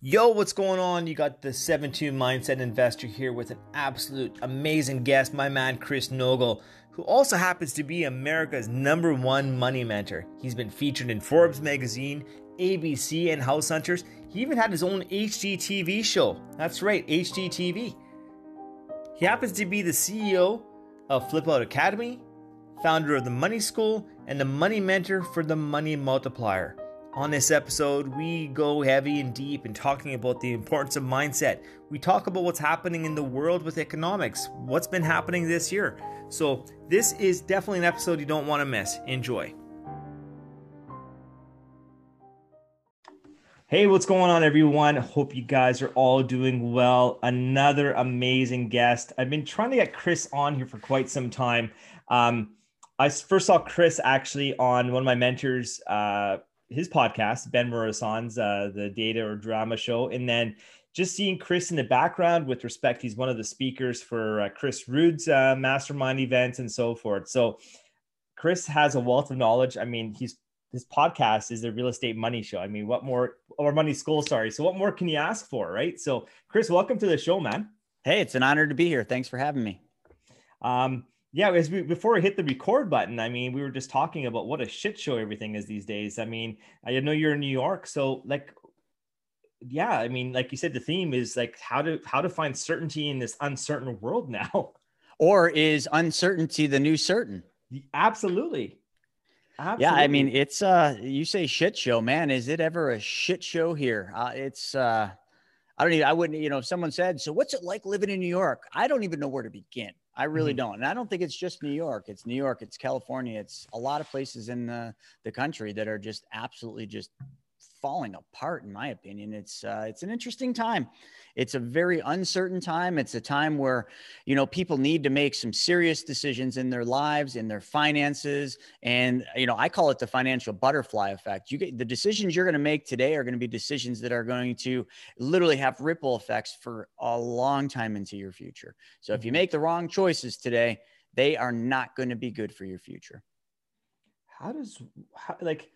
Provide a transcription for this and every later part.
Yo, what's going on? You got the 7 2 Mindset Investor here with an absolute amazing guest, my man Chris Naugle, who also happens to be America's number one money mentor. He's been featured in Forbes magazine, ABC, and House Hunters. He even had his own HGTV show. That's right, HGTV. He happens to be the CEO of Flip Out Academy, founder of the Money School, and the money mentor for the Money Multiplier. On this episode, we go heavy and deep in talking about the importance of mindset. We talk about what's happening in the world with economics, what's been happening this year. So, this is definitely an episode you don't want to miss. Enjoy. Hey, what's going on, everyone? Hope you guys are all doing well. Another amazing guest. I've been trying to get Chris on here for quite some time. Um, I first saw Chris actually on one of my mentors' uh, his podcast, Ben Morison's uh, the Data or Drama Show, and then just seeing Chris in the background with respect, he's one of the speakers for uh, Chris Rude's uh, mastermind events and so forth. So Chris has a wealth of knowledge. I mean, he's his podcast is the real estate money show. I mean, what more or money school? Sorry. So what more can you ask for, right? So Chris, welcome to the show, man. Hey, it's an honor to be here. Thanks for having me. Um, yeah, as we before we hit the record button, I mean, we were just talking about what a shit show everything is these days. I mean, I know you're in New York, so like, yeah, I mean, like you said, the theme is like how to how to find certainty in this uncertain world now. Or is uncertainty the new certain? Absolutely. Absolutely. Yeah, I mean, it's uh, you say shit show, man. Is it ever a shit show here? Uh, it's uh, I don't even, I wouldn't, you know, if someone said, so what's it like living in New York? I don't even know where to begin. I really mm-hmm. don't. And I don't think it's just New York. It's New York, it's California, it's a lot of places in the, the country that are just absolutely just falling apart in my opinion. It's uh, it's an interesting time. It's a very uncertain time. It's a time where you know people need to make some serious decisions in their lives in their finances. And you know i call it the financial butterfly effect. You get the decisions you're going to make today are going to be decisions that are going to literally have ripple effects for a long time into your future. So if you mm-hmm. make the wrong choices today they are not going to be good for your future. How does how, like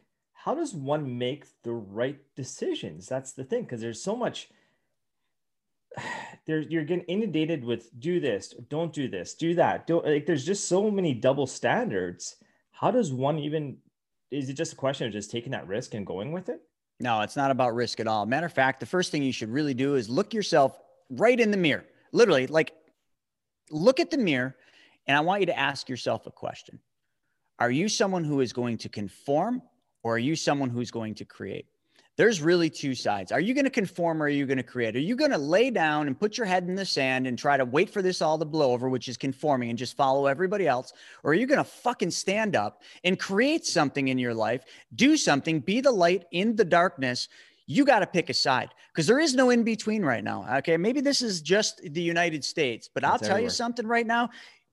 how does one make the right decisions? That's the thing, because there's so much. There, you're getting inundated with do this, don't do this, do that. Don't like. There's just so many double standards. How does one even? Is it just a question of just taking that risk and going with it? No, it's not about risk at all. Matter of fact, the first thing you should really do is look yourself right in the mirror. Literally, like look at the mirror, and I want you to ask yourself a question. Are you someone who is going to conform or are you someone who's going to create? There's really two sides. Are you going to conform or are you going to create? Are you going to lay down and put your head in the sand and try to wait for this all to blow over, which is conforming and just follow everybody else? Or are you going to fucking stand up and create something in your life, do something, be the light in the darkness? You got to pick a side because there is no in between right now. Okay. Maybe this is just the United States, but I'll tell everywhere. you something right now.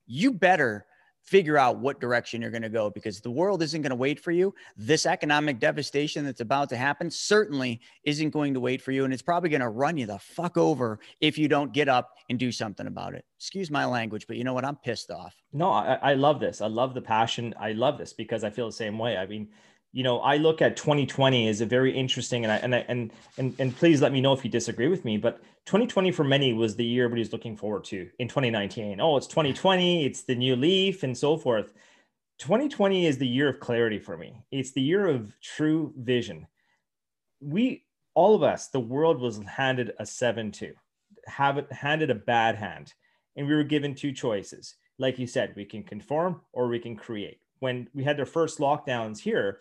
You better figure out what direction you're going to go because the world isn't going to wait for you. This economic devastation that's about to happen certainly isn't going to wait for you. And it's probably going to run you the fuck over if you don't get up and do something about it. Excuse my language, but you know what? I'm pissed off. No, I, I love this. I love the passion. I love this because I feel the same way. I mean, you know, I look at 2020 as a very interesting, and I, and I, and and and please let me know if you disagree with me. But 2020 for many was the year everybody's looking forward to in 2019. Oh, it's 2020, it's the new leaf, and so forth. 2020 is the year of clarity for me. It's the year of true vision. We, all of us, the world was handed a seven-two, have it handed a bad hand, and we were given two choices. Like you said, we can conform or we can create. When we had the first lockdowns here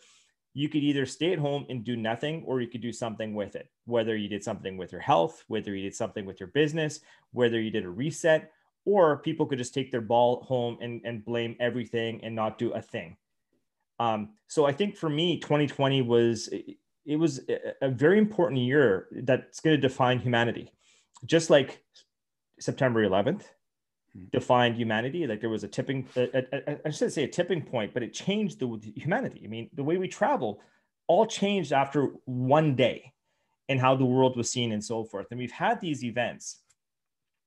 you could either stay at home and do nothing or you could do something with it whether you did something with your health whether you did something with your business whether you did a reset or people could just take their ball home and, and blame everything and not do a thing um, so i think for me 2020 was it was a very important year that's going to define humanity just like september 11th Hmm. Defined humanity. Like there was a tipping, a, a, a, I shouldn't say a tipping point, but it changed the humanity. I mean, the way we travel all changed after one day and how the world was seen and so forth. And we've had these events.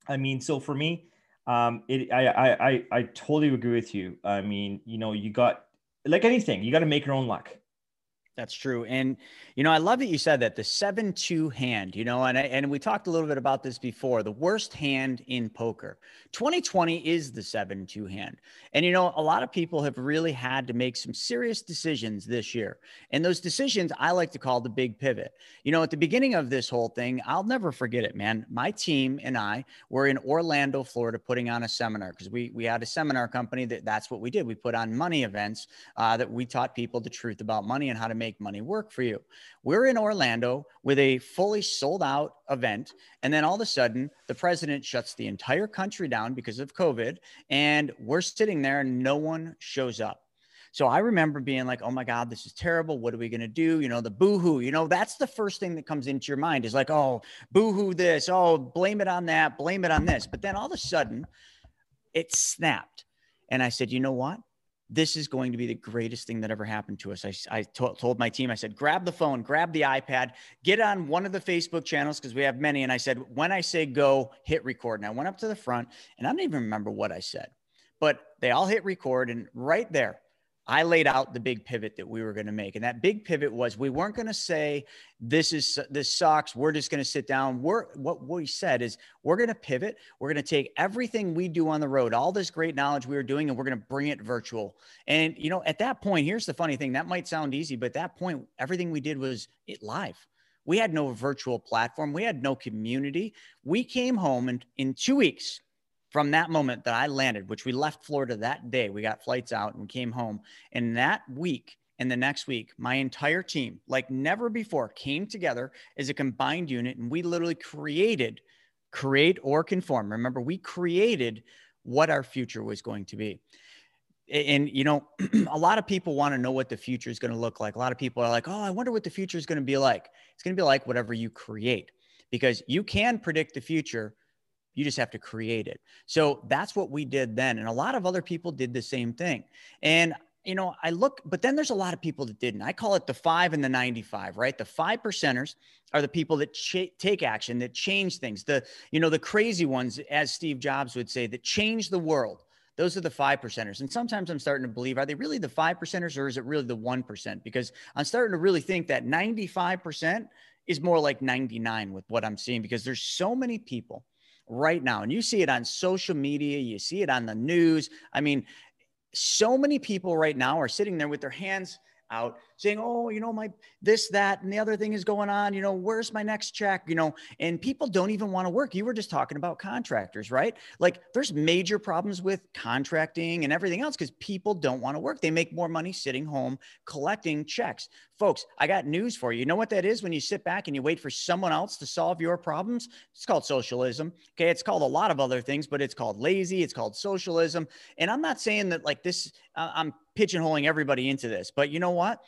I mean, so for me, um, it, I, I, I, I totally agree with you. I mean, you know, you got like anything, you got to make your own luck. That's true. And, you know, I love that you said that the 7 2 hand, you know, and, I, and we talked a little bit about this before the worst hand in poker. 2020 is the 7 2 hand. And, you know, a lot of people have really had to make some serious decisions this year. And those decisions I like to call the big pivot. You know, at the beginning of this whole thing, I'll never forget it, man. My team and I were in Orlando, Florida, putting on a seminar because we, we had a seminar company that that's what we did. We put on money events uh, that we taught people the truth about money and how to make money work for you. We're in Orlando with a fully sold out event. And then all of a sudden, the president shuts the entire country down because of COVID. And we're sitting there and no one shows up. So I remember being like, oh my God, this is terrible. What are we going to do? You know, the boohoo, you know, that's the first thing that comes into your mind is like, oh, boohoo this, oh, blame it on that, blame it on this. But then all of a sudden, it snapped. And I said, you know what? This is going to be the greatest thing that ever happened to us. I, I to- told my team, I said, grab the phone, grab the iPad, get on one of the Facebook channels because we have many. And I said, when I say go, hit record. And I went up to the front and I don't even remember what I said, but they all hit record. And right there, I laid out the big pivot that we were going to make. And that big pivot was we weren't going to say, this is, this sucks. We're just going to sit down. We're, what we said is we're going to pivot. We're going to take everything we do on the road, all this great knowledge we were doing, and we're going to bring it virtual. And, you know, at that point, here's the funny thing that might sound easy, but at that point, everything we did was it live. We had no virtual platform. We had no community. We came home and in two weeks, from that moment that I landed, which we left Florida that day, we got flights out and we came home. And that week and the next week, my entire team, like never before, came together as a combined unit and we literally created, create or conform. Remember, we created what our future was going to be. And, you know, a lot of people want to know what the future is going to look like. A lot of people are like, oh, I wonder what the future is going to be like. It's going to be like whatever you create because you can predict the future you just have to create it. So that's what we did then. And a lot of other people did the same thing. And you know, I look, but then there's a lot of people that didn't. I call it the five and the 95, right? The five percenters are the people that ch- take action, that change things. The, you know, the crazy ones, as Steve Jobs would say, that change the world. Those are the five percenters. And sometimes I'm starting to believe, are they really the five percenters or is it really the 1%? Because I'm starting to really think that 95% is more like 99 with what I'm seeing because there's so many people right now. And you see it on social media, you see it on the news. I mean, so many people right now are sitting there with their hands out saying, Oh, you know, my this, that, and the other thing is going on. You know, where's my next check? You know, and people don't even want to work. You were just talking about contractors, right? Like there's major problems with contracting and everything else because people don't want to work. They make more money sitting home collecting checks. Folks, I got news for you. You know what that is when you sit back and you wait for someone else to solve your problems? It's called socialism. Okay. It's called a lot of other things, but it's called lazy. It's called socialism. And I'm not saying that like this, uh, I'm pigeonholing everybody into this, but you know what?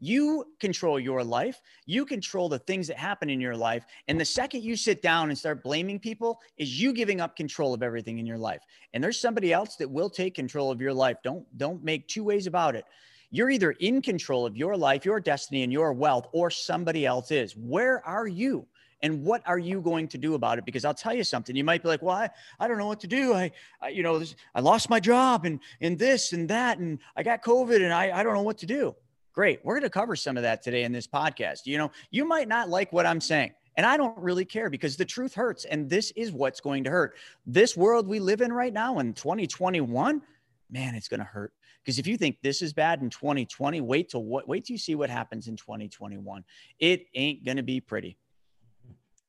You control your life. You control the things that happen in your life. And the second you sit down and start blaming people, is you giving up control of everything in your life. And there's somebody else that will take control of your life. Don't don't make two ways about it. You're either in control of your life, your destiny, and your wealth, or somebody else is. Where are you? and what are you going to do about it because i'll tell you something you might be like well i, I don't know what to do i, I you know this, i lost my job and and this and that and i got covid and i, I don't know what to do Great. We're going to cover some of that today in this podcast. You know, you might not like what I'm saying. And I don't really care because the truth hurts. And this is what's going to hurt. This world we live in right now in 2021, man, it's going to hurt. Because if you think this is bad in 2020, wait till what wait till you see what happens in 2021. It ain't gonna be pretty.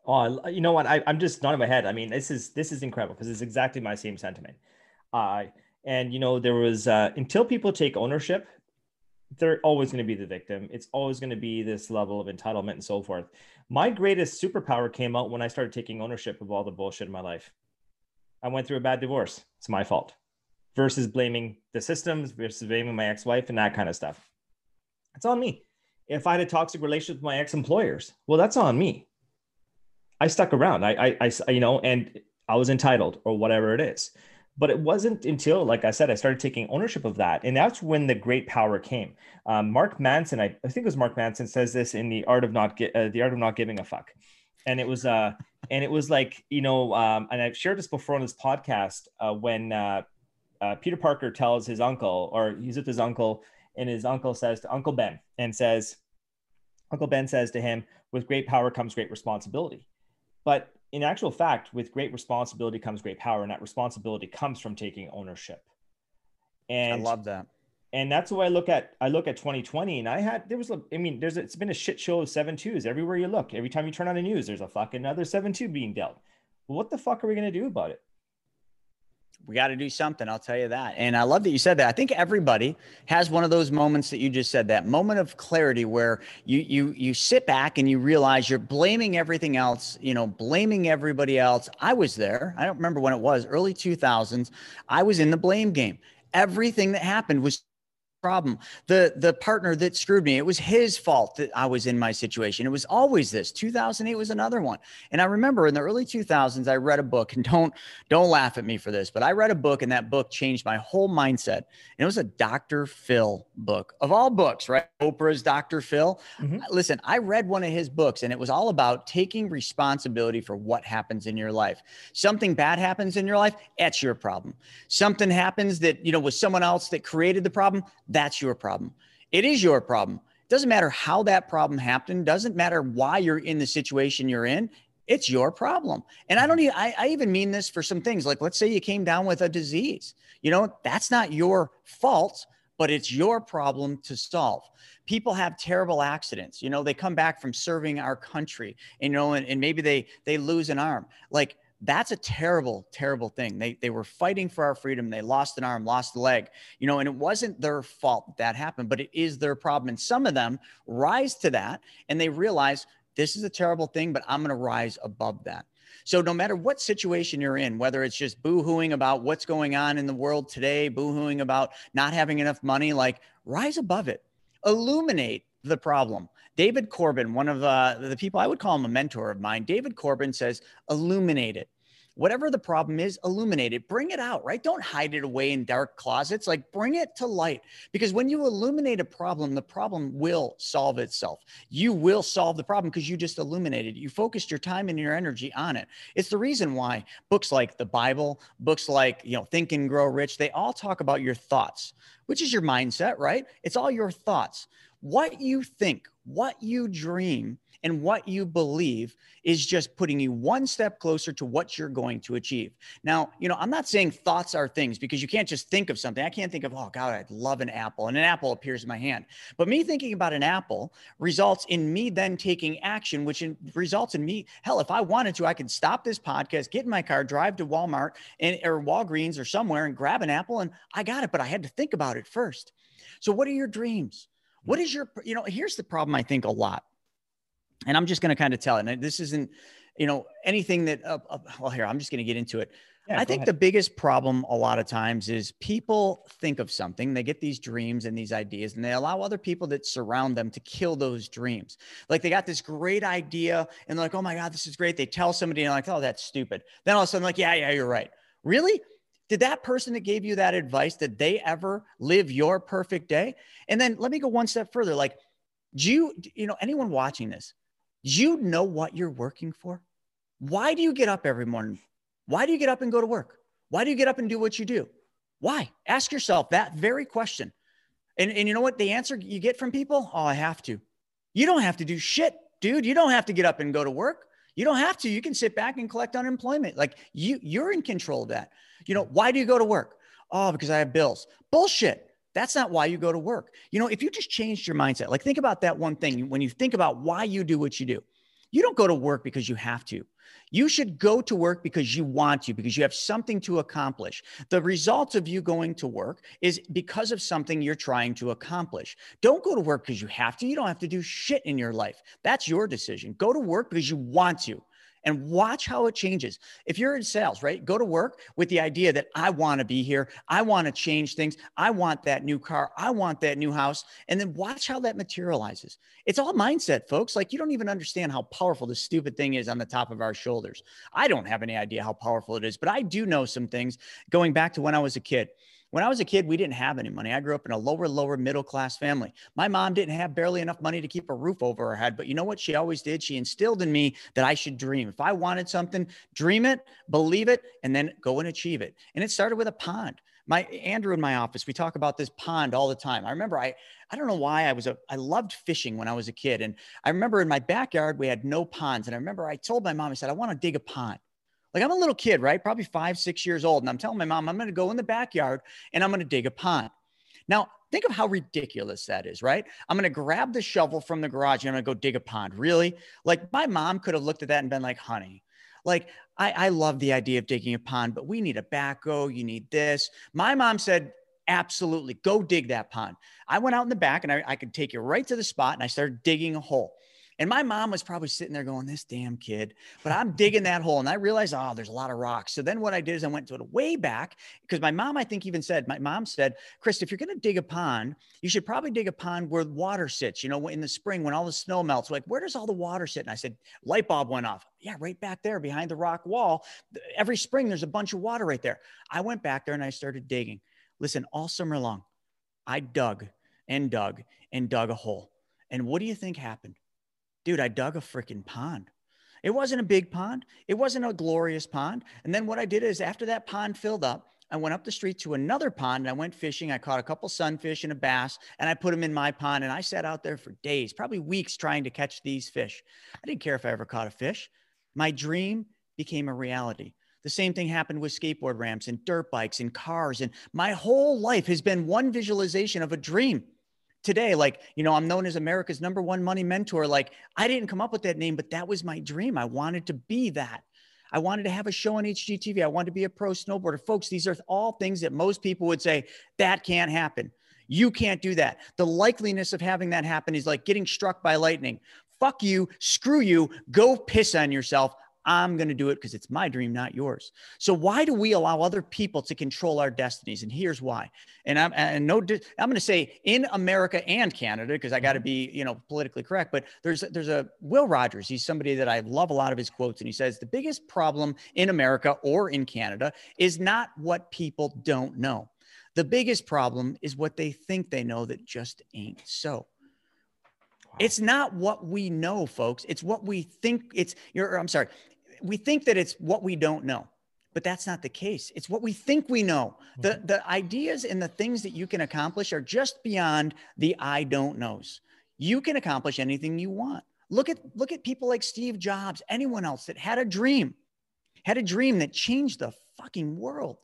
Oh, you know what? I, I'm just nodding my head. I mean, this is this is incredible because it's exactly my same sentiment. Uh, and you know, there was uh, until people take ownership they're always going to be the victim. It's always going to be this level of entitlement and so forth. My greatest superpower came out when I started taking ownership of all the bullshit in my life. I went through a bad divorce. It's my fault. Versus blaming the systems, versus blaming my ex-wife and that kind of stuff. It's on me. If I had a toxic relationship with my ex-employers, well, that's on me. I stuck around. I, I, I, you know, and I was entitled or whatever it is. But it wasn't until, like I said, I started taking ownership of that. And that's when the great power came. Um, Mark Manson, I, I, think it was Mark Manson, says this in the art of not uh, the art of not giving a fuck. And it was uh and it was like, you know, um, and I've shared this before on this podcast uh, when uh, uh, Peter Parker tells his uncle, or he's with his uncle, and his uncle says to Uncle Ben and says, Uncle Ben says to him, with great power comes great responsibility. But in actual fact, with great responsibility comes great power, and that responsibility comes from taking ownership. And I love that. And that's why I look at I look at 2020, and I had there was I mean there's it's been a shit show of seven twos everywhere you look. Every time you turn on the news, there's a fucking another seven two being dealt. Well, what the fuck are we gonna do about it? We got to do something. I'll tell you that. And I love that you said that. I think everybody has one of those moments that you just said that moment of clarity where you you you sit back and you realize you're blaming everything else, you know, blaming everybody else. I was there. I don't remember when it was, early 2000s. I was in the blame game. Everything that happened was problem. The the partner that screwed me, it was his fault that I was in my situation. It was always this. 2008 was another one. And I remember in the early 2000s I read a book and don't don't laugh at me for this, but I read a book and that book changed my whole mindset. And it was a Dr. Phil book. Of all books, right? Oprah's Dr. Phil. Mm-hmm. Listen, I read one of his books and it was all about taking responsibility for what happens in your life. Something bad happens in your life, that's your problem. Something happens that, you know, was someone else that created the problem, that's your problem. It is your problem. It doesn't matter how that problem happened, doesn't matter why you're in the situation you're in. It's your problem. And I don't mm-hmm. even, I, I even mean this for some things like, let's say you came down with a disease, you know, that's not your fault, but it's your problem to solve. People have terrible accidents. You know, they come back from serving our country, you know, and, and maybe they, they lose an arm. Like, that's a terrible terrible thing. They they were fighting for our freedom. They lost an arm lost a leg you know and it wasn't their fault that, that happened but it is their problem. And some of them rise to that and they realize this is a terrible thing but i'm going to rise above that. So no matter what situation you're in whether it's just boo-hooing about what's going on in the world today boo-hooing about not having enough money like rise above it. Illuminate the problem David Corbin, one of uh, the people I would call him a mentor of mine, David Corbin says, illuminate it. Whatever the problem is, illuminate it. Bring it out, right? Don't hide it away in dark closets. Like bring it to light. Because when you illuminate a problem, the problem will solve itself. You will solve the problem because you just illuminated. You focused your time and your energy on it. It's the reason why books like the Bible, books like, you know, Think and Grow Rich, they all talk about your thoughts, which is your mindset, right? It's all your thoughts. What you think, what you dream and what you believe is just putting you one step closer to what you're going to achieve. Now, you know, I'm not saying thoughts are things because you can't just think of something. I can't think of, oh God, I'd love an apple, and an apple appears in my hand. But me thinking about an apple results in me then taking action, which in, results in me, hell, if I wanted to, I could stop this podcast, get in my car, drive to Walmart and or Walgreens or somewhere and grab an apple, and I got it. But I had to think about it first. So, what are your dreams? What is your, you know, here's the problem I think a lot. And I'm just going to kind of tell it. And this isn't, you know, anything that, uh, uh, well, here, I'm just going to get into it. Yeah, I think ahead. the biggest problem a lot of times is people think of something, they get these dreams and these ideas, and they allow other people that surround them to kill those dreams. Like they got this great idea and they're like, oh my God, this is great. They tell somebody and they're like, oh, that's stupid. Then all of a sudden, like, yeah, yeah, you're right. Really? Did that person that gave you that advice, did they ever live your perfect day? And then let me go one step further. Like, do you, you know, anyone watching this, you know what you're working for? Why do you get up every morning? Why do you get up and go to work? Why do you get up and do what you do? Why? Ask yourself that very question. And, and you know what the answer you get from people? Oh, I have to. You don't have to do shit, dude. You don't have to get up and go to work. You don't have to. You can sit back and collect unemployment. Like you, you're in control of that. You know, why do you go to work? Oh, because I have bills. Bullshit. That's not why you go to work. You know, if you just changed your mindset, like think about that one thing when you think about why you do what you do, you don't go to work because you have to. You should go to work because you want to, because you have something to accomplish. The result of you going to work is because of something you're trying to accomplish. Don't go to work because you have to. You don't have to do shit in your life. That's your decision. Go to work because you want to and watch how it changes. If you're in sales, right, go to work with the idea that I want to be here. I want to change things. I want that new car. I want that new house. And then watch how that materializes. It's all mindset, folks. Like you don't even understand how powerful this stupid thing is on the top of our shoulders. I don't have any idea how powerful it is, but I do know some things going back to when I was a kid. When I was a kid, we didn't have any money. I grew up in a lower, lower middle class family. My mom didn't have barely enough money to keep a roof over her head. But you know what she always did? She instilled in me that I should dream. If I wanted something, dream it, believe it, and then go and achieve it. And it started with a pond. My Andrew in my office, we talk about this pond all the time. I remember I I don't know why I was a I loved fishing when I was a kid. And I remember in my backyard we had no ponds. And I remember I told my mom, I said, I want to dig a pond. Like I'm a little kid, right? Probably five, six years old. And I'm telling my mom, I'm going to go in the backyard and I'm going to dig a pond. Now, think of how ridiculous that is, right? I'm going to grab the shovel from the garage and I'm going to go dig a pond. Really? Like my mom could have looked at that and been like, honey, like I, I love the idea of digging a pond, but we need a backhoe. You need this. My mom said, absolutely go dig that pond. I went out in the back and I, I could take you right to the spot and I started digging a hole. And my mom was probably sitting there going, This damn kid. But I'm digging that hole. And I realized, oh, there's a lot of rocks. So then what I did is I went to it way back because my mom, I think, even said, My mom said, Chris, if you're going to dig a pond, you should probably dig a pond where water sits, you know, in the spring when all the snow melts. Like, where does all the water sit? And I said, Light bulb went off. Yeah, right back there behind the rock wall. Every spring, there's a bunch of water right there. I went back there and I started digging. Listen, all summer long, I dug and dug and dug a hole. And what do you think happened? Dude, I dug a freaking pond. It wasn't a big pond. It wasn't a glorious pond. And then what I did is after that pond filled up, I went up the street to another pond and I went fishing. I caught a couple sunfish and a bass and I put them in my pond and I sat out there for days, probably weeks trying to catch these fish. I didn't care if I ever caught a fish. My dream became a reality. The same thing happened with skateboard ramps and dirt bikes and cars. And my whole life has been one visualization of a dream today like you know i'm known as america's number one money mentor like i didn't come up with that name but that was my dream. I wanted to be that. I wanted to have a show on hgtv i wanted to be a pro snowboarder. Folks these are all things that most people would say that can't happen. You can't do that. The likeliness of having that happen is like getting struck by lightning. Fuck you. Screw you. Go piss on yourself I'm going to do it because it's my dream, not yours. So why do we allow other people to control our destinies? And here's why. And I'm and no, I'm going to say in America and Canada because I got to mm-hmm. be you know politically correct. But there's there's a Will Rogers. He's somebody that I love a lot of his quotes, and he says the biggest problem in America or in Canada is not what people don't know. The biggest problem is what they think they know that just ain't so. It's not what we know, folks. It's what we think it's you're I'm sorry. We think that it's what we don't know. But that's not the case. It's what we think we know. The mm-hmm. the ideas and the things that you can accomplish are just beyond the I don't knows. You can accomplish anything you want. Look at look at people like Steve Jobs, anyone else that had a dream, had a dream that changed the fucking world.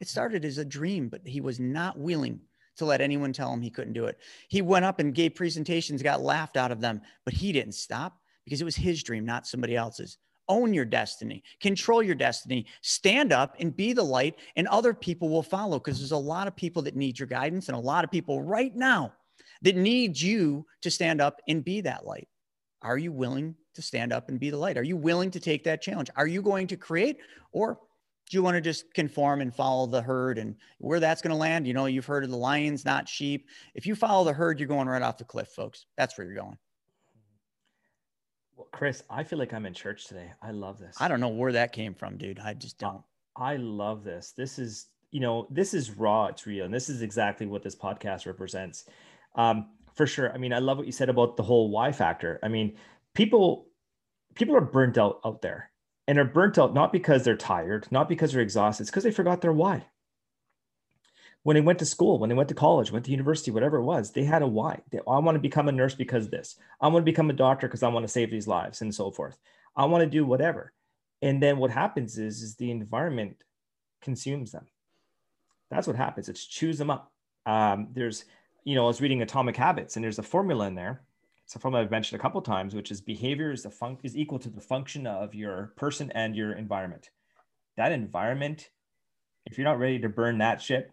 It started as a dream, but he was not willing to let anyone tell him he couldn't do it. He went up and gave presentations, got laughed out of them, but he didn't stop because it was his dream, not somebody else's. Own your destiny, control your destiny, stand up and be the light, and other people will follow because there's a lot of people that need your guidance and a lot of people right now that need you to stand up and be that light. Are you willing to stand up and be the light? Are you willing to take that challenge? Are you going to create or do you want to just conform and follow the herd and where that's going to land? You know you've heard of the lions not sheep. If you follow the herd you're going right off the cliff folks. That's where you're going. Well, chris i feel like i'm in church today. I love this. I don't know where that came from dude. I just don't. I love this. This is you know this is raw it's real and this is exactly what this podcast represents. Um, for sure i mean i love what you said about the whole why factor. I mean people people are burnt out out there and are burnt out not because they're tired, not because they're exhausted, it's because they forgot their why. When they went to school, when they went to college, went to university, whatever it was, they had a why. They, I want to become a nurse because this. I want to become a doctor because I want to save these lives and so forth. I want to do whatever. And then what happens is, is the environment consumes them. That's what happens. It's chews them up. Um, there's, you know, I was reading Atomic Habits, and there's a formula in there so from I've mentioned a couple times, which is behavior is the fun- is equal to the function of your person and your environment. That environment, if you're not ready to burn that ship,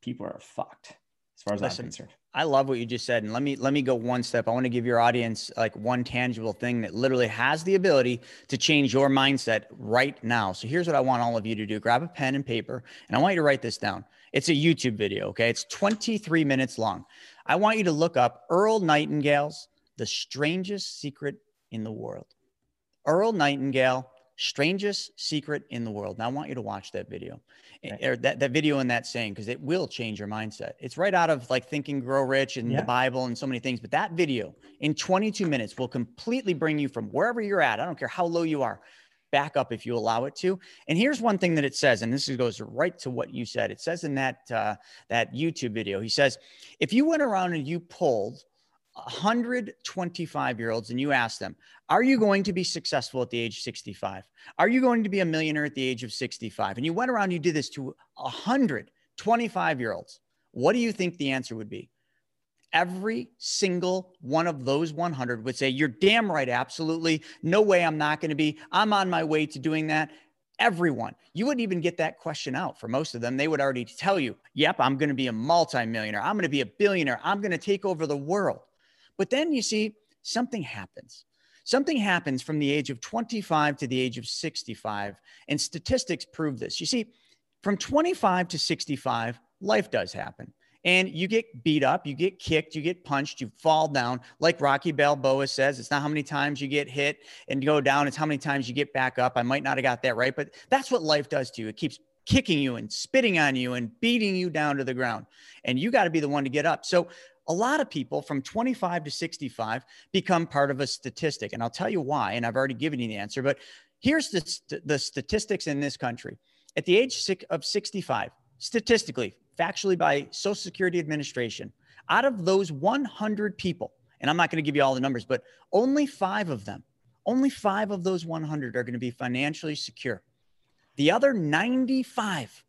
people are fucked. As far as Listen, I'm concerned. I love what you just said, and let me let me go one step. I want to give your audience like one tangible thing that literally has the ability to change your mindset right now. So here's what I want all of you to do: grab a pen and paper, and I want you to write this down. It's a YouTube video. Okay, it's 23 minutes long. I want you to look up Earl Nightingale's The Strangest Secret in the World. Earl Nightingale, Strangest Secret in the World. Now, I want you to watch that video, eh, right. or that, that video and that saying, because it will change your mindset. It's right out of like Think and Grow Rich and yeah. the Bible and so many things. But that video in 22 minutes will completely bring you from wherever you're at. I don't care how low you are back up if you allow it to. And here's one thing that it says, and this goes right to what you said. It says in that uh, that YouTube video, he says, if you went around and you pulled 125 year olds and you asked them, are you going to be successful at the age of 65? Are you going to be a millionaire at the age of 65? And you went around, you did this to 125 year olds. What do you think the answer would be? Every single one of those 100 would say, You're damn right. Absolutely. No way I'm not going to be. I'm on my way to doing that. Everyone, you wouldn't even get that question out for most of them. They would already tell you, Yep, I'm going to be a multimillionaire. I'm going to be a billionaire. I'm going to take over the world. But then you see, something happens. Something happens from the age of 25 to the age of 65. And statistics prove this. You see, from 25 to 65, life does happen and you get beat up, you get kicked, you get punched, you fall down. Like Rocky Balboa says, it's not how many times you get hit and go down, it's how many times you get back up. I might not have got that right, but that's what life does to you. It keeps kicking you and spitting on you and beating you down to the ground. And you got to be the one to get up. So a lot of people from 25 to 65 become part of a statistic. And I'll tell you why. And I've already given you the answer, but here's the, the statistics in this country. At the age of 65, statistically, factually by Social Security Administration, out of those 100 people, and I'm not going to give you all the numbers, but only five of them, only five of those 100 are going to be financially secure. The other 95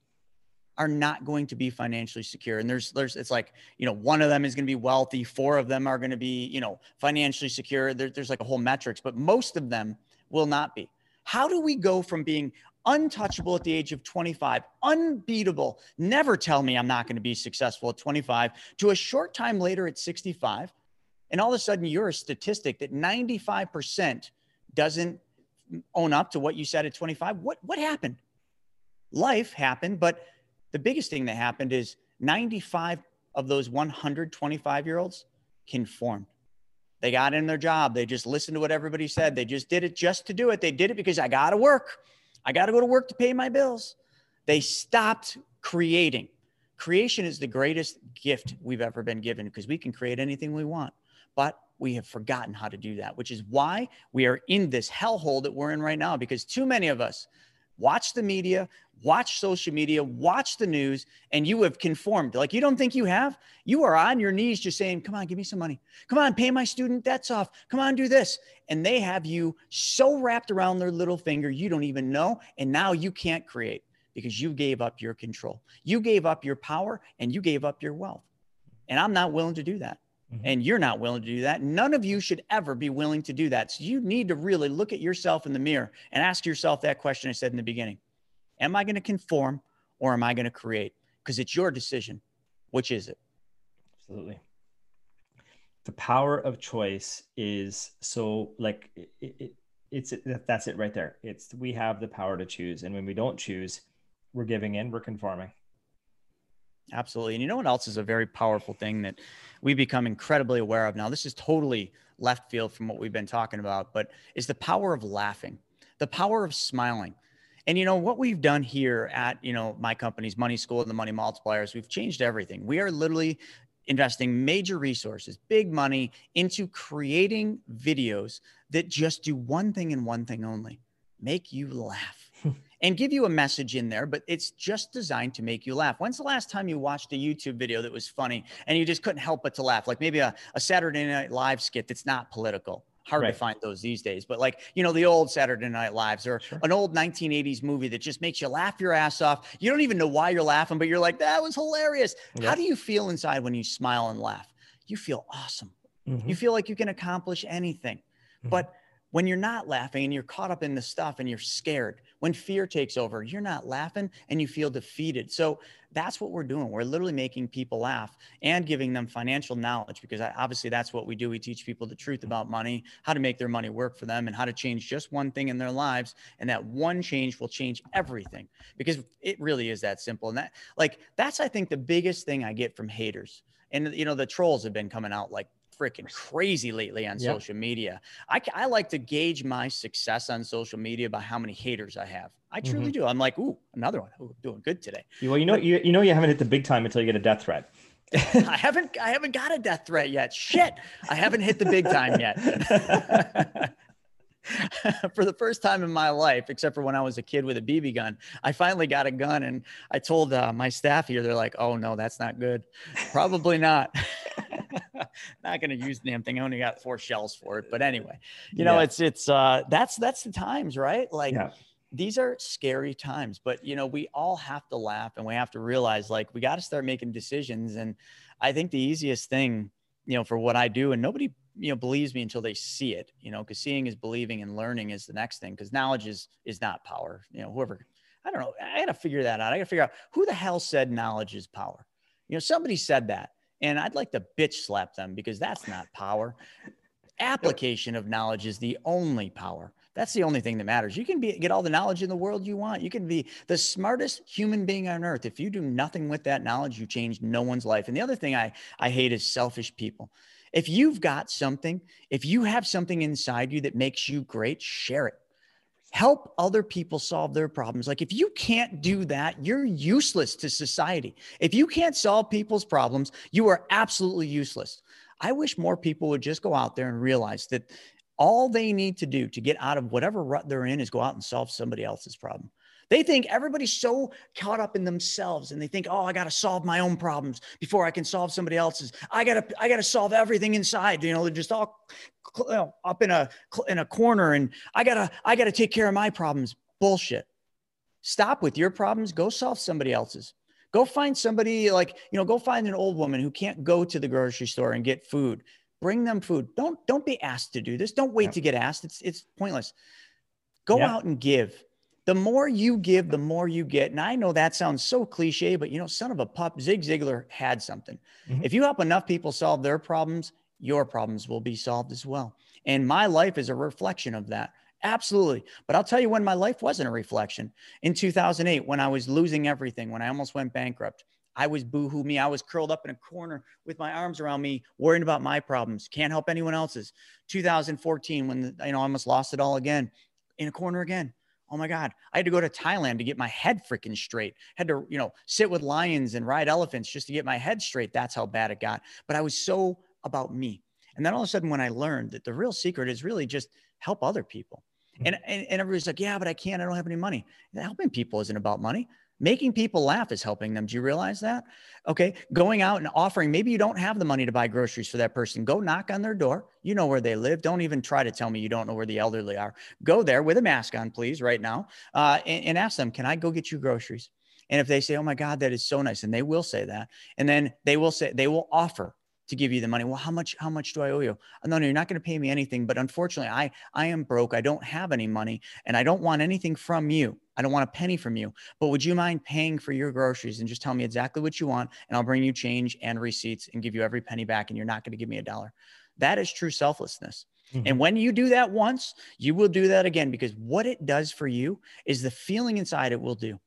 are not going to be financially secure. And there's, there's, it's like, you know, one of them is going to be wealthy. Four of them are going to be, you know, financially secure. There, there's like a whole metrics, but most of them will not be. How do we go from being untouchable at the age of 25, unbeatable. Never tell me I'm not going to be successful at 25 to a short time later at 65. And all of a sudden, you're a statistic that 95% doesn't own up to what you said at 25. What, what happened? Life happened, but the biggest thing that happened is 95 of those 125 year olds conformed. They got in their job. They just listened to what everybody said. They just did it just to do it. They did it because I got to work. I got to go to work to pay my bills. They stopped creating. Creation is the greatest gift we've ever been given because we can create anything we want, but we have forgotten how to do that, which is why we are in this hellhole that we're in right now because too many of us watch the media, watch social media, watch the news, and you have conformed. Like you don't think you have? You are on your knees just saying, Come on, give me some money. Come on, pay my student debts off. Come on, do this. And they have you so wrapped around their little finger, you don't even know. And now you can't create because you gave up your control. You gave up your power and you gave up your wealth. And I'm not willing to do that. Mm-hmm. And you're not willing to do that. None of you should ever be willing to do that. So you need to really look at yourself in the mirror and ask yourself that question I said in the beginning Am I going to conform or am I going to create? Because it's your decision. Which is it? Absolutely. The power of choice is so like it, it, it's that's it right there. It's we have the power to choose, and when we don't choose, we're giving in, we're conforming. Absolutely. And you know what else is a very powerful thing that we become incredibly aware of now? This is totally left field from what we've been talking about, but is the power of laughing, the power of smiling. And you know what we've done here at you know my company's Money School and the Money Multipliers, we've changed everything. We are literally investing major resources, big money into creating videos that just do one thing and one thing only: make you laugh. Hmm. and give you a message in there, but it's just designed to make you laugh. When's the last time you watched a YouTube video that was funny and you just couldn't help but to laugh? Like maybe a, a Saturday Night Live skit that's not political hard right. to find those these days. But like, you know, the old Saturday Night Lives or sure. an old 1980s movie that just makes you laugh your ass off. You don't even know why you're laughing, but you're like, that was hilarious. Yeah. How do you feel inside when you smile and laugh? You feel awesome. Mm-hmm. You feel like you can accomplish anything. Mm-hmm. But when you're not laughing and you're caught up in the stuff and you're scared, when fear takes over, you're not laughing and you feel defeated. So that's what we're doing. We're literally making people laugh and giving them financial knowledge because uh, obviously that's what we do. We teach people the truth about money, how to make their money work for them, and how to change just one thing in their lives. And that one change will change everything because it really is that simple. And that, like, that's, I think, the biggest thing I get from haters. And, you know, the trolls have been coming out like freaking crazy lately on yep. social media. I, I like to gauge my success on social media by how many haters I have. I truly mm-hmm. do. I'm like, ooh, another one. Ooh, doing good today. Well, you know, but, you, you know, you haven't hit the big time until you get a death threat. I haven't, I haven't got a death threat yet. Shit, I haven't hit the big time yet. for the first time in my life, except for when I was a kid with a BB gun, I finally got a gun. And I told uh, my staff here, they're like, oh, no, that's not good. Probably not. not going to use the damn thing. I only got four shells for it. But anyway, you know, yeah. it's, it's, uh, that's, that's the times, right? Like, yeah. these are scary times, but you know, we all have to laugh and we have to realize like we got to start making decisions. And I think the easiest thing, you know, for what I do, and nobody you know believes me until they see it you know because seeing is believing and learning is the next thing because knowledge is is not power you know whoever i don't know i gotta figure that out i gotta figure out who the hell said knowledge is power you know somebody said that and i'd like to bitch slap them because that's not power. Application of knowledge is the only power. That's the only thing that matters. You can be get all the knowledge in the world you want. You can be the smartest human being on earth. If you do nothing with that knowledge you change no one's life. And the other thing i i hate is selfish people. If you've got something, if you have something inside you that makes you great, share it. Help other people solve their problems. Like if you can't do that, you're useless to society. If you can't solve people's problems, you are absolutely useless. I wish more people would just go out there and realize that all they need to do to get out of whatever rut they're in is go out and solve somebody else's problem. They think everybody's so caught up in themselves and they think, oh, I got to solve my own problems before I can solve somebody else's. I got to, I got to solve everything inside. You know, they're just all you know, up in a, in a corner and I got to, I got to take care of my problems. Bullshit. Stop with your problems. Go solve somebody else's. Go find somebody like, you know, go find an old woman who can't go to the grocery store and get food. Bring them food. Don't, don't be asked to do this. Don't wait yeah. to get asked. It's, it's pointless. Go yeah. out and give the more you give, the more you get. And I know that sounds so cliche, but you know, son of a pup, Zig Ziglar had something. Mm-hmm. If you help enough people solve their problems, your problems will be solved as well. And my life is a reflection of that. Absolutely. But I'll tell you when my life wasn't a reflection. In 2008, when I was losing everything, when I almost went bankrupt, I was boohoo me. I was curled up in a corner with my arms around me, worrying about my problems. Can't help anyone else's. 2014, when the, you know I almost lost it all again, in a corner again oh my God, I had to go to Thailand to get my head freaking straight. Had to, you know, sit with lions and ride elephants just to get my head straight. That's how bad it got. But I was so about me. And then all of a sudden, when I learned that the real secret is really just help other people. Hmm. And, and, and everybody's like, yeah, but I can't. I don't have any money. Helping people isn't about money. Making people laugh is helping them. Do you realize that? Okay. Going out and offering, maybe you don't have the money to buy groceries for that person. Go knock on their door. You know where they live. Don't even try to tell me you don't know where the elderly are. Go there with a mask on, please, right now, uh, and, and ask them, can I go get you groceries? And if they say, oh my God, that is so nice, and they will say that, and then they will say, they will offer to give you the money. Well, how much, how much do I owe you? Oh, no, no, you're not going to pay me anything. But unfortunately, I, I am broke. I don't have any money and I don't want anything from you. I don't want a penny from you, but would you mind paying for your groceries and just tell me exactly what you want? And I'll bring you change and receipts and give you every penny back. And you're not going to give me a dollar. That is true selflessness. Mm-hmm. And when you do that once, you will do that again because what it does for you is the feeling inside it will do.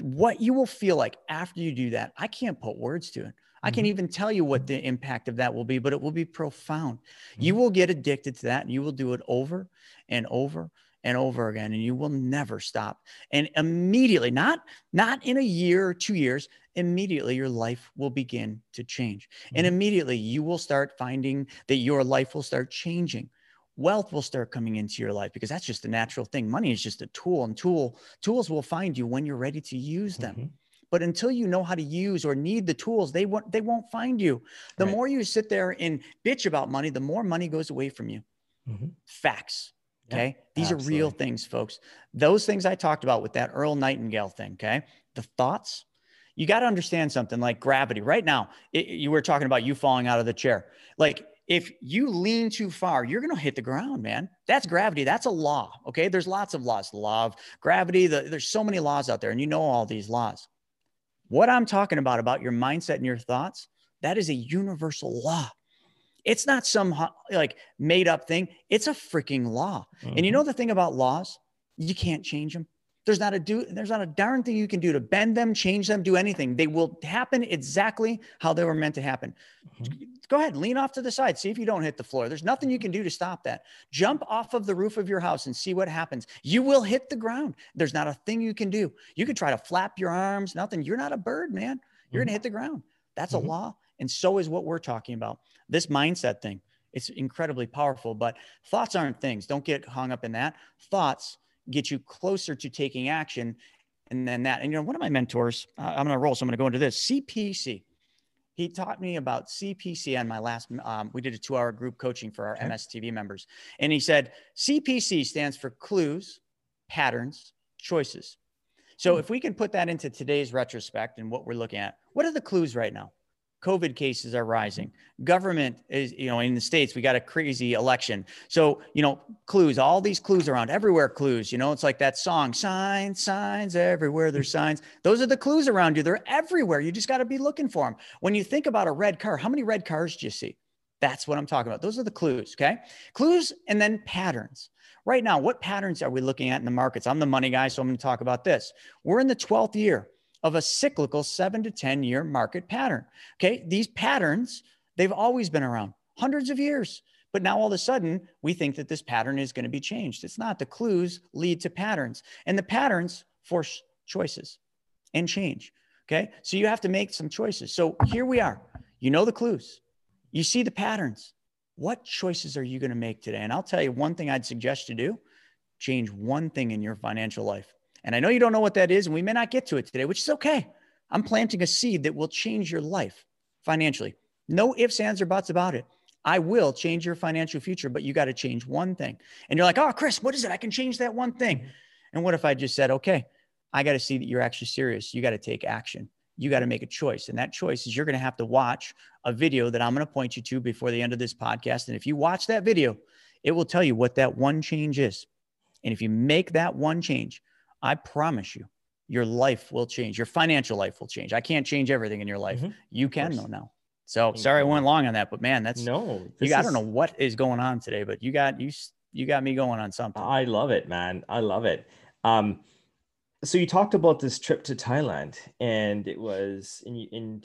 What you will feel like after you do that, I can't put words to it. I can't mm-hmm. even tell you what the impact of that will be, but it will be profound. Mm-hmm. You will get addicted to that and you will do it over and over and over again and you will never stop. And immediately, not not in a year or 2 years, immediately your life will begin to change. Mm-hmm. And immediately you will start finding that your life will start changing wealth will start coming into your life because that's just a natural thing money is just a tool and tool tools will find you when you're ready to use them mm-hmm. But until you know how to use or need the tools, they won't they won't find you. The right. more you sit there and bitch about money, the more money goes away from you. Mm-hmm. Facts. Okay. These absolutely. are real things, folks. Those things I talked about with that Earl Nightingale thing. Okay. The thoughts, you got to understand something like gravity. Right now, it, you were talking about you falling out of the chair. Like if you lean too far, you're going to hit the ground, man. That's gravity. That's a law. Okay. There's lots of laws. The law of gravity. The, there's so many laws out there, and you know all these laws. What I'm talking about, about your mindset and your thoughts, that is a universal law. It's not some like made up thing. It's a freaking law. Mm-hmm. And you mm-hmm. know the thing about laws, you can't change them. There's not a do there's not a darn thing you can do to bend them, change them, do anything. They will happen exactly how they were meant to happen. Mm-hmm. Go ahead, lean off to the side, see if you don't hit the floor. There's nothing you can do to stop that. Jump off of the roof of your house and see what happens. You will hit the ground. There's not a thing you can do. You can try to flap your arms, nothing. You're not a bird, man. You're mm-hmm. going to hit the ground. That's mm-hmm. a law. And so is what we're talking about. This mindset thing It's incredibly powerful, but thoughts aren't things. Don't get hung up in that. Thoughts get you closer to taking action. And then that, and you know, one of my mentors, uh, I'm going to roll. So I'm going to go into this CPC. He taught me about CPC on my last, um, we did a two hour group coaching for our okay. MSTV members. And he said, CPC stands for clues, patterns, choices. So hmm. if we can put that into today's retrospect and what we're looking at, what are the clues right now? COVID cases are rising. Government is, you know, in the States, we got a crazy election. So, you know, clues, all these clues around everywhere, clues, you know, it's like that song, signs, signs everywhere, there's signs. Those are the clues around you. They're everywhere. You just got to be looking for them. When you think about a red car, how many red cars do you see? That's what I'm talking about. Those are the clues. Okay. Clues and then patterns. Right now, what patterns are we looking at in the markets? I'm the money guy, so I'm going to talk about this. We're in the 12th year of a cyclical seven to 10 year market pattern. Okay. These patterns, they've always been around hundreds of years. But now all of a sudden, we think that this pattern is going to be changed. It's not. The clues lead to patterns, and the patterns force choices and change. Okay. So you have to make some choices. So here we are. You know the clues, you see the patterns. What choices are you going to make today? And I'll tell you one thing I'd suggest you do change one thing in your financial life. And I know you don't know what that is, and we may not get to it today, which is okay. I'm planting a seed that will change your life financially. No ifs, ands, or buts about it. I will change your financial future, but you got to change one thing. And you're like, oh, Chris, what is it? I can change that one thing. And what if I just said, okay, I got to see that you're actually serious. You got to take action. You got to make a choice. And that choice is you're going to have to watch a video that I'm going to point you to before the end of this podcast. And if you watch that video, it will tell you what that one change is. And if you make that one change, I promise you, your life will change. Your financial life will change. I can't change everything in your life. Mm-hmm. You can though now. So sorry I went long on that, but man, that's no. You is, I don't know what is going on today, but you got you you got me going on something. I love it, man. I love it. Um, so you talked about this trip to Thailand, and it was in in.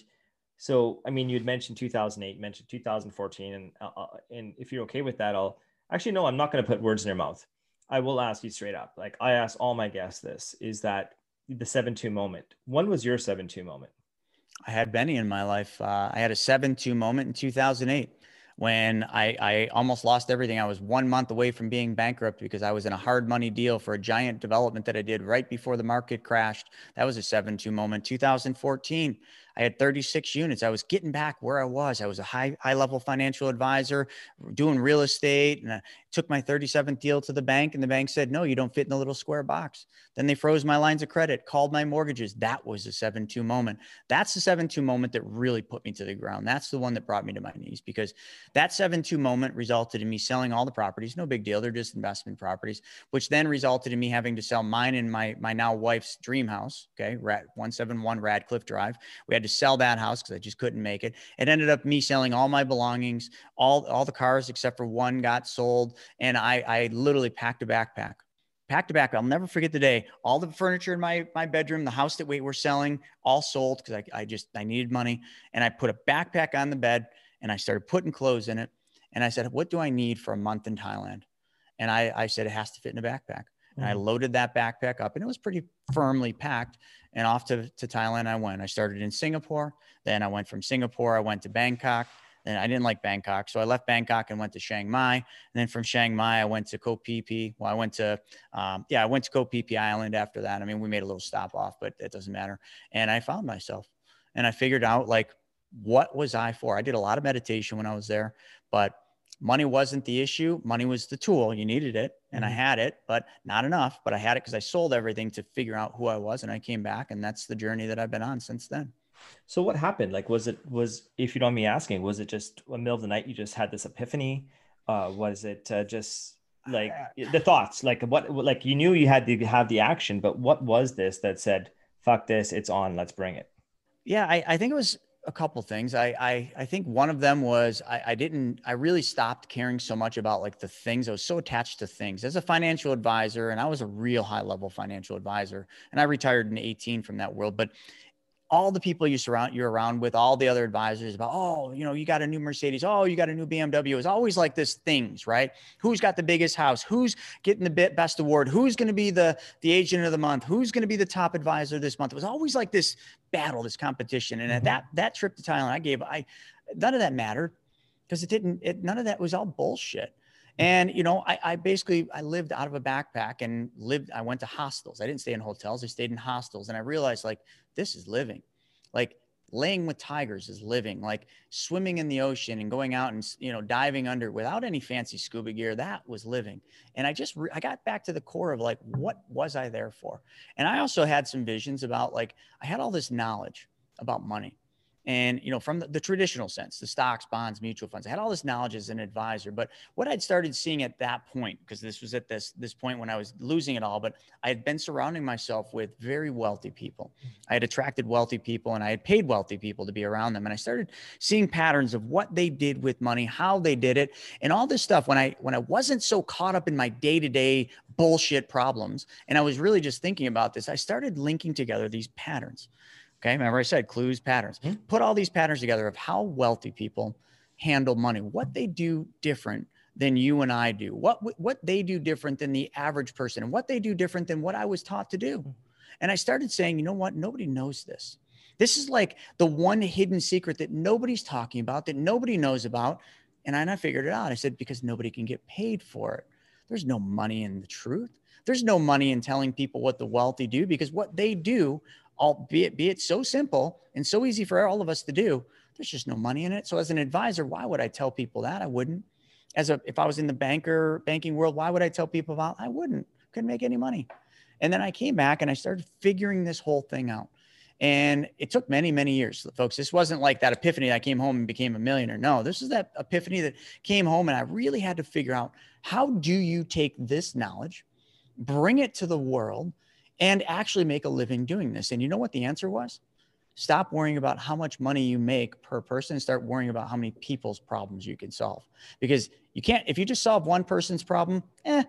So I mean, you had mentioned 2008, mentioned 2014, and uh, uh, and if you're okay with that, I'll actually no, I'm not going to put words in your mouth. I will ask you straight up. Like I ask all my guests this is that the 7 2 moment. When was your 7 2 moment? I had Benny in my life. Uh, I had a 7 2 moment in 2008 when I, I almost lost everything. I was one month away from being bankrupt because I was in a hard money deal for a giant development that I did right before the market crashed. That was a 7 2 moment. 2014, I had 36 units. I was getting back where I was. I was a high high level financial advisor, doing real estate, and I took my 37th deal to the bank, and the bank said, "No, you don't fit in the little square box." Then they froze my lines of credit, called my mortgages. That was a 7-2 moment. That's the 7-2 moment that really put me to the ground. That's the one that brought me to my knees because that 7-2 moment resulted in me selling all the properties. No big deal. They're just investment properties, which then resulted in me having to sell mine and my my now wife's dream house. Okay, 171 Radcliffe Drive. We had to sell that house because I just couldn't make it. It ended up me selling all my belongings, all all the cars except for one got sold, and I I literally packed a backpack. Packed a backpack. I'll never forget the day. All the furniture in my my bedroom, the house that we were selling, all sold because I, I just I needed money. And I put a backpack on the bed and I started putting clothes in it. And I said, What do I need for a month in Thailand? And I, I said, It has to fit in a backpack. And I mm. loaded that backpack up and it was pretty firmly packed. And off to, to Thailand I went. I started in Singapore. Then I went from Singapore, I went to Bangkok. Then I didn't like Bangkok. So I left Bangkok and went to Chiang Mai. And then from Chiang Mai, I went to Koh Phi Phi. Well, I went to, um, yeah, I went to Koh Phi Phi Island after that. I mean, we made a little stop off, but it doesn't matter. And I found myself and I figured out like, what was I for? I did a lot of meditation when I was there, but money wasn't the issue. Money was the tool. You needed it, and mm-hmm. I had it, but not enough. But I had it because I sold everything to figure out who I was, and I came back, and that's the journey that I've been on since then. So what happened? Like, was it was if you don't mind me asking, was it just a middle of the night you just had this epiphany? Uh, was it uh, just like the thoughts? Like what? Like you knew you had to have the action, but what was this that said, "Fuck this, it's on, let's bring it"? Yeah, I, I think it was a couple things. I, I I think one of them was I, I didn't I really stopped caring so much about like the things. I was so attached to things as a financial advisor, and I was a real high level financial advisor. And I retired in 18 from that world. But all the people you surround you're around with, all the other advisors about, oh, you know, you got a new Mercedes, oh, you got a new BMW. It's always like this things, right? Who's got the biggest house? Who's getting the best award? Who's going to be the the agent of the month? Who's going to be the top advisor this month? It was always like this battle, this competition. And at mm-hmm. that that trip to Thailand, I gave I none of that mattered. because it didn't, it, none of that was all bullshit. And, you know, I, I basically, I lived out of a backpack and lived, I went to hostels. I didn't stay in hotels. I stayed in hostels and I realized like, this is living. Like laying with tigers is living like swimming in the ocean and going out and you know diving under without any fancy scuba gear that was living and i just re- i got back to the core of like what was i there for and i also had some visions about like i had all this knowledge about money and you know from the, the, traditional sense the stocks bonds mutual funds i had all this knowledge as an advisor but what i'd started seeing at that point because this was at this this point when i was losing it all but i had been surrounding myself with very wealthy people. Mm-hmm. I had attracted wealthy people and i had paid wealthy people to be around them and i started seeing patterns of what they did with money how they did it and all this stuff when i when i wasn't so caught up in my day-to-day bullshit problems and i was really just thinking about this i started linking together these patterns Okay. Remember, I said clues, patterns. Mm-hmm. Put all these patterns together of how wealthy people handle money, what they do different than you and I do, what what they do different than the average person, and what they do different than what I was taught to do. Hmm. And I started saying, you know what? Nobody knows this. This is like the one hidden secret that nobody's talking about, that nobody knows about. And I figured it out. I said, because nobody can get paid for it. There's no money in the truth. There's no money in telling people what the wealthy do because what they do albeit be it so simple and so easy for all of us to do, there's just no money in it. So as an advisor, why would I tell people that? I wouldn't. As a if I was in the banker banking world, why would I tell people about? I wouldn't. Couldn't make any money. And then I came back and I started figuring this whole thing out. And it took many, many years, folks. This wasn't like that epiphany. I came home and became a millionaire. No, this is that epiphany that came home and I really had to figure out how do you take this knowledge, bring it to the world, and actually make a living doing this. And you know what the answer was? Stop worrying about how much money you make per person and start worrying about how many people's problems you can solve. Because you can't, if you just solve one person's problem, eh.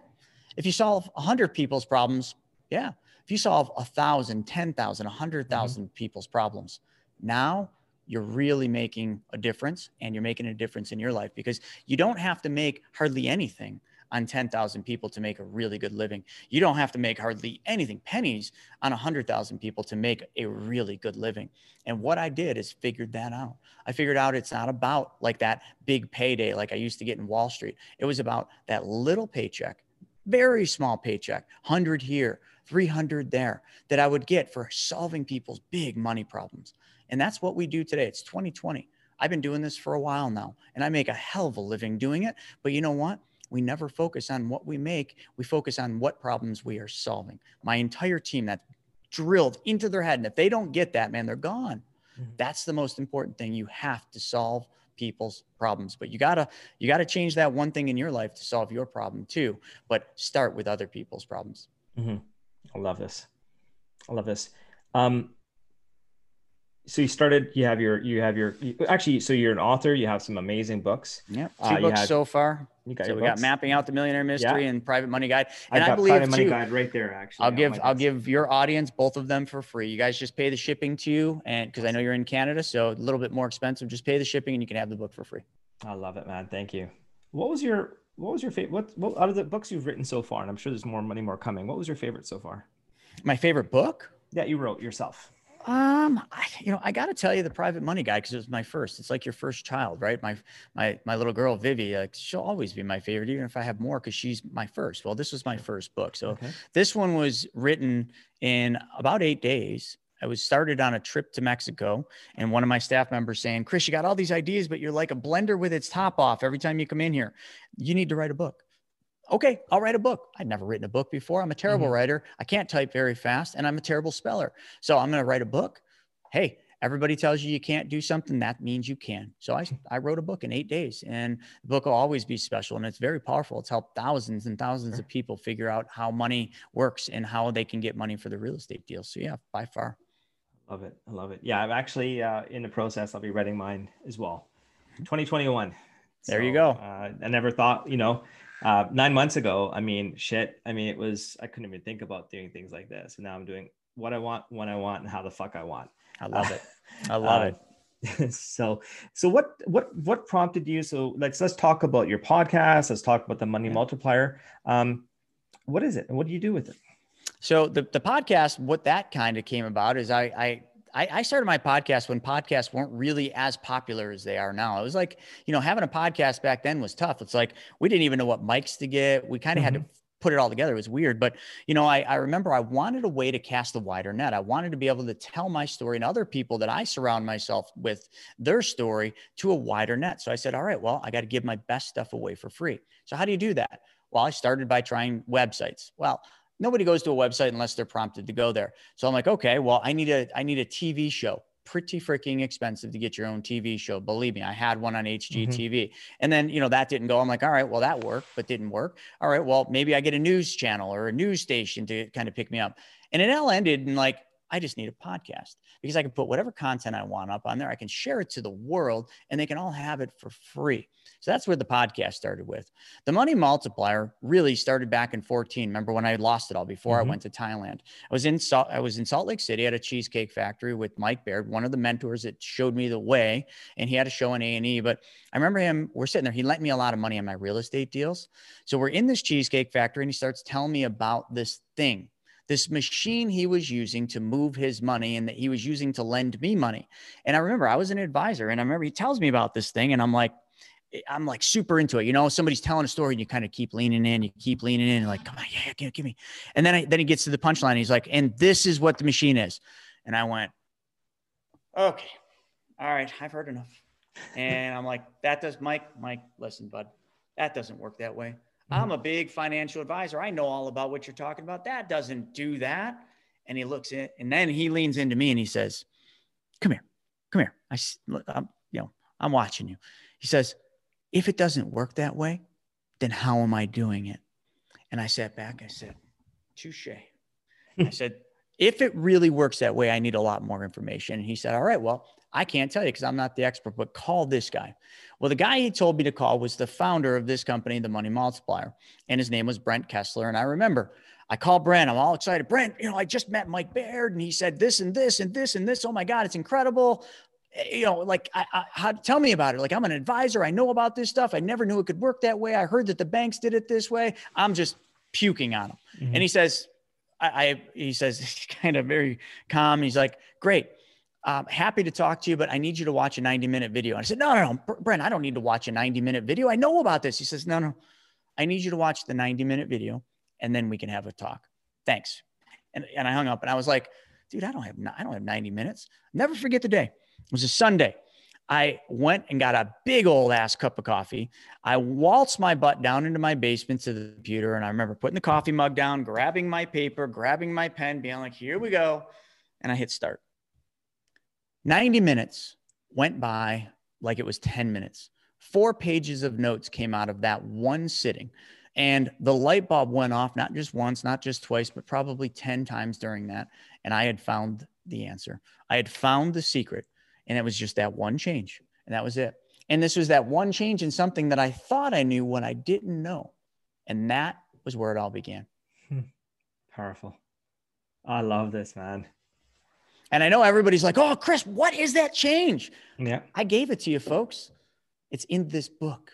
If you solve a hundred people's problems, yeah. If you solve a thousand, ten thousand, a hundred thousand mm-hmm. people's problems, now you're really making a difference and you're making a difference in your life because you don't have to make hardly anything on 10,000 people to make a really good living. You don't have to make hardly anything, pennies on 100,000 people to make a really good living. And what I did is figured that out. I figured out it's not about like that big payday like I used to get in Wall Street. It was about that little paycheck, very small paycheck, 100 here, 300 there that I would get for solving people's big money problems. And that's what we do today. It's 2020. I've been doing this for a while now and I make a hell of a living doing it. But you know what? We never focus on what we make. We focus on what problems we are solving. My entire team that's drilled into their head. And if they don't get that, man, they're gone. Mm-hmm. That's the most important thing. You have to solve people's problems, but you gotta, you gotta change that one thing in your life to solve your problem too. But start with other people's problems. Mm-hmm. I love this. I love this. Um, so you started you have your you have your actually so you're an author you have some amazing books. Yeah two uh, books so far. You got so we books. got mapping out the millionaire mystery yeah. and private money guide. And i, I believe private money guide right there actually. I'll give i'll give your audience both of them for free. You guys just pay the shipping to you and because i know you're in canada so a little bit more expensive. Just pay the shipping and you can have the book for free. I love it man. Thank you. What was your what was your favorite what, what out of the books you've written so far and i'm sure there's more money more coming what was your favorite so far? My favorite book? That you wrote yourself um, I, you know, I got to tell you the private money guide because it was my first. It's like your first child, right? My my my little girl Vivi, like she'll always be my favorite, even if I have more, because she's my first. Well, this was my first book, so okay. this one was written in about eight days. I was started on a trip to Mexico, and one of my staff members saying, "Chris, you got all these ideas, but you're like a blender with its top off every time you come in here. You need to write a book." Okay, I'll write a book. I'd never written a book before. I'm a terrible mm-hmm. writer. I can't type very fast and I'm a terrible speller. So I'm going to write a book. Hey, everybody tells you you can't do something. That means you can. So I, I wrote a book in eight days and the book will always be special and it's very powerful. It's helped thousands and thousands of people figure out how money works and how they can get money for the real estate deal. So yeah, by far. Love it. I love it. Yeah. I'm actually uh, in the process. I'll be writing mine as well. Mm-hmm. 2021. There so, you go. Uh, I never thought, you know, uh, nine months ago, I mean, shit. I mean, it was I couldn't even think about doing things like this, and now I'm doing what I want, when I want, and how the fuck I want. I love it. I love uh, it. so, so what, what, what prompted you? So let's let's talk about your podcast. Let's talk about the Money yeah. Multiplier. Um, what is it, and what do you do with it? So the the podcast, what that kind of came about is I I I, I started my podcast when podcasts weren't really as popular as they are now. It was like, you know, having a podcast back then was tough. It's like we didn't even know what mics to get. We kind of mm-hmm. had to put it all together. It was weird. But, you know, I, I remember I wanted a way to cast a wider net. I wanted to be able to tell my story and other people that I surround myself with their story to a wider net. So I said, all right, well, I got to give my best stuff away for free. So how do you do that? Well, I started by trying websites. Well, nobody goes to a website unless they're prompted to go there. So I'm like, okay, well, I need a I need a TV show pretty freaking expensive to get your own TV show. Believe me, I had one on HGTV. Mm-hmm. And then, you know, that didn't go. I'm like, all right, well, that worked, but didn't work. All right, well, maybe I get a news channel or a news station to kind of pick me up. And it all ended in like, I just need a podcast because I can put whatever content I want up on there. I can share it to the world and they can all have it for free. So that's where the podcast started with. The money multiplier really started back in 14. Remember when I lost it all before mm-hmm. I went to Thailand? I was in Salt, I was in Salt Lake City at a cheesecake factory with Mike Baird, one of the mentors that showed me the way, and he had a show on A&E, but I remember him we're sitting there, he lent me a lot of money on my real estate deals. So we're in this cheesecake factory and he starts telling me about this thing this machine he was using to move his money and that he was using to lend me money. And I remember I was an advisor and I remember he tells me about this thing and I'm like, eh, I'm like super into it. You know, somebody's telling a story and you kind of keep leaning in, you keep leaning in, like, come on, yeah, give, give me. And then I, then he gets to the punchline. He's like, and this is what the machine is. And I went, okay, all right, I've heard enough. And I'm like, that does Mike, Mike, listen, bud, that doesn't work that way. Mm-hmm. I'm a big financial advisor. I know all about what you're talking about. That doesn't do that. And he looks in, and then he leans into me and he says, come here, come here. I, I'm, you know, I'm watching you. He says, if it doesn't work that way, then how am I doing it? And I sat back. I said, touche. I said, if it really works that way, I need a lot more information. And he said, all right, well, I can't tell you because I'm not the expert, but call this guy. Well, the guy he told me to call was the founder of this company, the Money Multiplier, and his name was Brent Kessler. And I remember I called Brent. I'm all excited. Brent, you know, I just met Mike Baird, and he said this and this and this and this. Oh my God, it's incredible. Eh, you know, like, I, I, how, tell me about it. Like, I'm an advisor. I know about this stuff. I never knew it could work that way. I heard that the banks did it this way. I'm just puking on him. Mm-hmm. And he says, I, I, he says, kind of very calm. He's like, great um, happy to talk to you, but I need you to watch a 90 minute video. And I said, no, no, no, Brent, I don't need to watch a 90 minute video. I know about this. He says, no, no, I need you to watch the 90 minute video and then we can have a talk. Thanks. And, and I hung up and I was like, dude, I don't have, I don't have 90 minutes. Never forget the day. It was a Sunday. I went and got a big old ass cup of coffee. I waltzed my butt down into my basement to the computer. And I remember putting the coffee mug down, grabbing my paper, grabbing my pen, being like, here we go. And I hit start. 90 minutes went by like it was 10 minutes. Four pages of notes came out of that one sitting. And the light bulb went off, not just once, not just twice, but probably 10 times during that. And I had found the answer. I had found the secret. And it was just that one change. And that was it. And this was that one change in something that I thought I knew when I didn't know. And that was where it all began. Hmm. Powerful. I love this, man. And I know everybody's like, oh, Chris, what is that change? Yeah. I gave it to you, folks. It's in this book,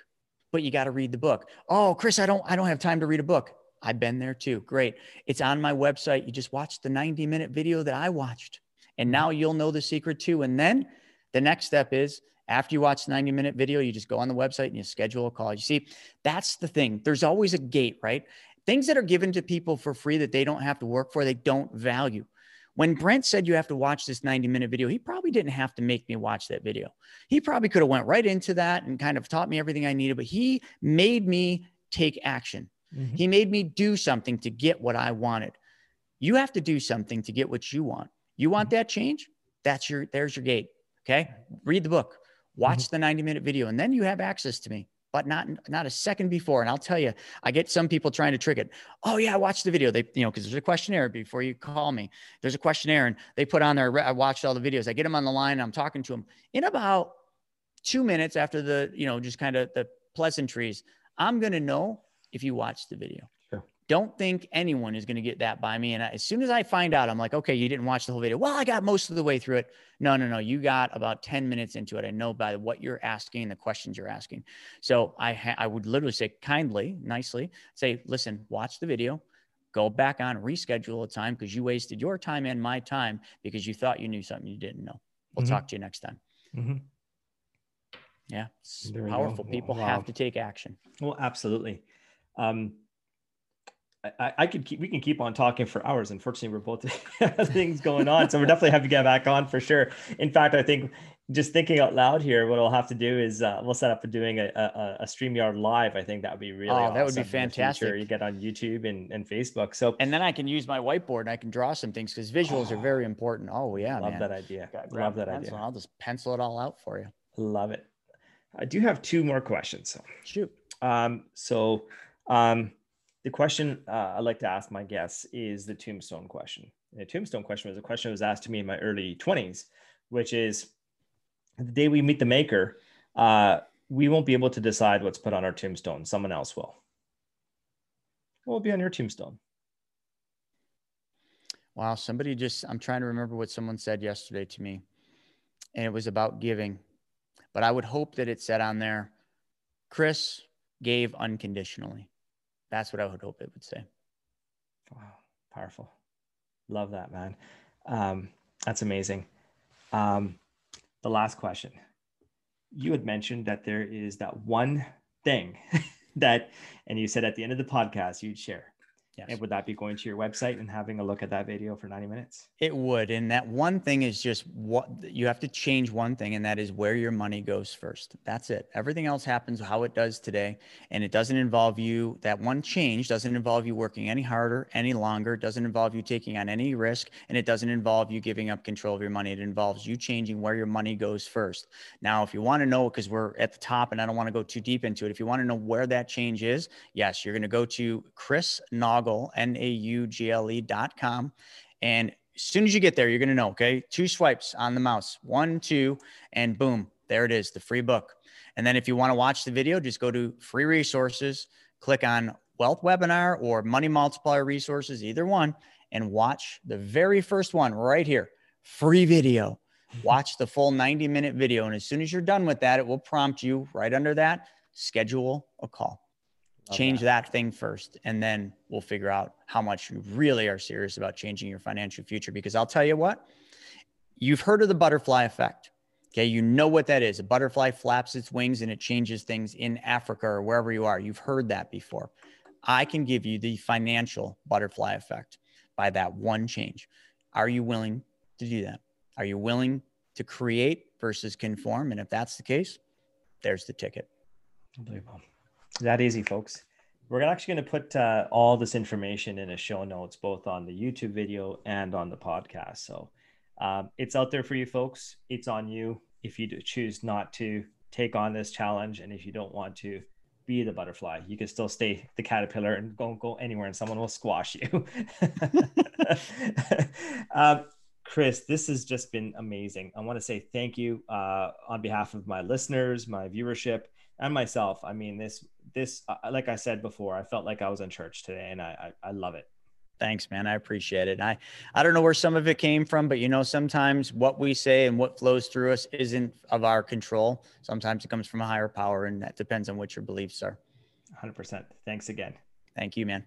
but you got to read the book. Oh, Chris, I don't, I don't have time to read a book. I've been there too. Great. It's on my website. You just watched the 90 minute video that I watched. And now you'll know the secret too. And then the next step is after you watch the 90 minute video, you just go on the website and you schedule a call. You see, that's the thing. There's always a gate, right? Things that are given to people for free that they don't have to work for, they don't value. When Brent said you have to watch this 90 minute video, he probably didn't have to make me watch that video. He probably could have went right into that and kind of taught me everything I needed, but he made me take action. Mm-hmm. He made me do something to get what I wanted. You have to do something to get what you want. You want mm-hmm. that change? That's your there's your gate. Okay? Read the book. Watch mm-hmm. the 90 minute video and then you have access to me but not not a second before. And I'll tell you, I get some people trying to trick it. Oh yeah, I watched the video. They, you know, because there's a questionnaire before you call me. There's a questionnaire, and they put on there. I watched all the videos. I get them on the line. And I'm talking to them in about two minutes after the, you know, just kind of the pleasantries. I'm gonna know if you watched the video. Don't think anyone is going to get that by me. And as soon as I find out, I'm like, okay, you didn't watch the whole video. Well, I got most of the way through it. No, no, no. You got about 10 minutes into it. I know by what you're asking, the questions you're asking. So I, ha- I would literally say kindly, nicely say, listen, watch the video. go back on, reschedule a time because you wasted your time and my time because you thought you knew something you didn't know. We'll mm-hmm. talk to you next time. Mm-hmm. Yeah, it's powerful. People wow. have to take action. Well, absolutely. Um, I, I, could keep we can keep on talking for hours. Unfortunately, we're both things going on, so we're definitely have to get back on for sure. In fact, I think just thinking out loud here, what I'll have to do is uh, we'll set up for doing a, a, a StreamYard live. I think that would be really. Oh, awesome that would be fantastic. You get on YouTube and, and Facebook. So and then I can use my whiteboard and I can draw some things because visuals oh, are very important. Oh yeah, love man. that idea. Love that idea. I'll just pencil it all out for you. Love it. I do have two more questions. Shoot. Um, so um, the question uh, I like to ask my guests is the tombstone question. And the tombstone question was a question that was asked to me in my early 20s, which is the day we meet the maker, uh, we won't be able to decide what's put on our tombstone. Someone else will. What will be on your tombstone? Wow, somebody just, I'm trying to remember what someone said yesterday to me, and it was about giving. But I would hope that it said on there, Chris gave unconditionally. That's what I would hope it would say. Wow, powerful. Love that, man. Um, that's amazing. Um, the last question. You had mentioned that there is that one thing that, and you said at the end of the podcast, you'd share. Yes. And would that be going to your website and having a look at that video for 90 minutes? It would. And that one thing is just what you have to change one thing, and that is where your money goes first. That's it. Everything else happens how it does today. And it doesn't involve you, that one change doesn't involve you working any harder, any longer, it doesn't involve you taking on any risk, and it doesn't involve you giving up control of your money. It involves you changing where your money goes first. Now, if you want to know, because we're at the top and I don't want to go too deep into it, if you want to know where that change is, yes, you're going to go to Chris Nog Naugle, N A U G L E dot com. And as soon as you get there, you're going to know, okay? Two swipes on the mouse, one, two, and boom, there it is, the free book. And then if you want to watch the video, just go to free resources, click on wealth webinar or money multiplier resources, either one, and watch the very first one right here, free video. Watch the full 90 minute video. And as soon as you're done with that, it will prompt you right under that schedule a call. Love change that. that thing first and then we'll figure out how much you really are serious about changing your financial future because i'll tell you what you've heard of the butterfly effect okay? You know what that is. A butterfly flaps its wings and it changes things in africa or wherever you are. You've heard that before. I can give you the financial butterfly effect by that one change. Are you willing to do that? Are you willing to create versus conform? And if that's the case there's the ticket. Unbelievable that easy, folks. We're actually going to put uh, all this information in a show notes, both on the YouTube video and on the podcast. So um, it's out there for you, folks. It's on you if you choose not to take on this challenge, and if you don't want to be the butterfly, you can still stay the caterpillar and don't go anywhere, and someone will squash you. um, Chris, this has just been amazing. I want to say thank you uh, on behalf of my listeners, my viewership, and myself. I mean, this this uh, like I said before, I felt like I was in church today, and I I, I love it. Thanks, man. I appreciate it. I I don't know where some of it came from, but you know, sometimes what we say and what flows through us isn't of our control. Sometimes it comes from a higher power, and that depends on what your beliefs are. 100%. Thanks again. Thank you, man.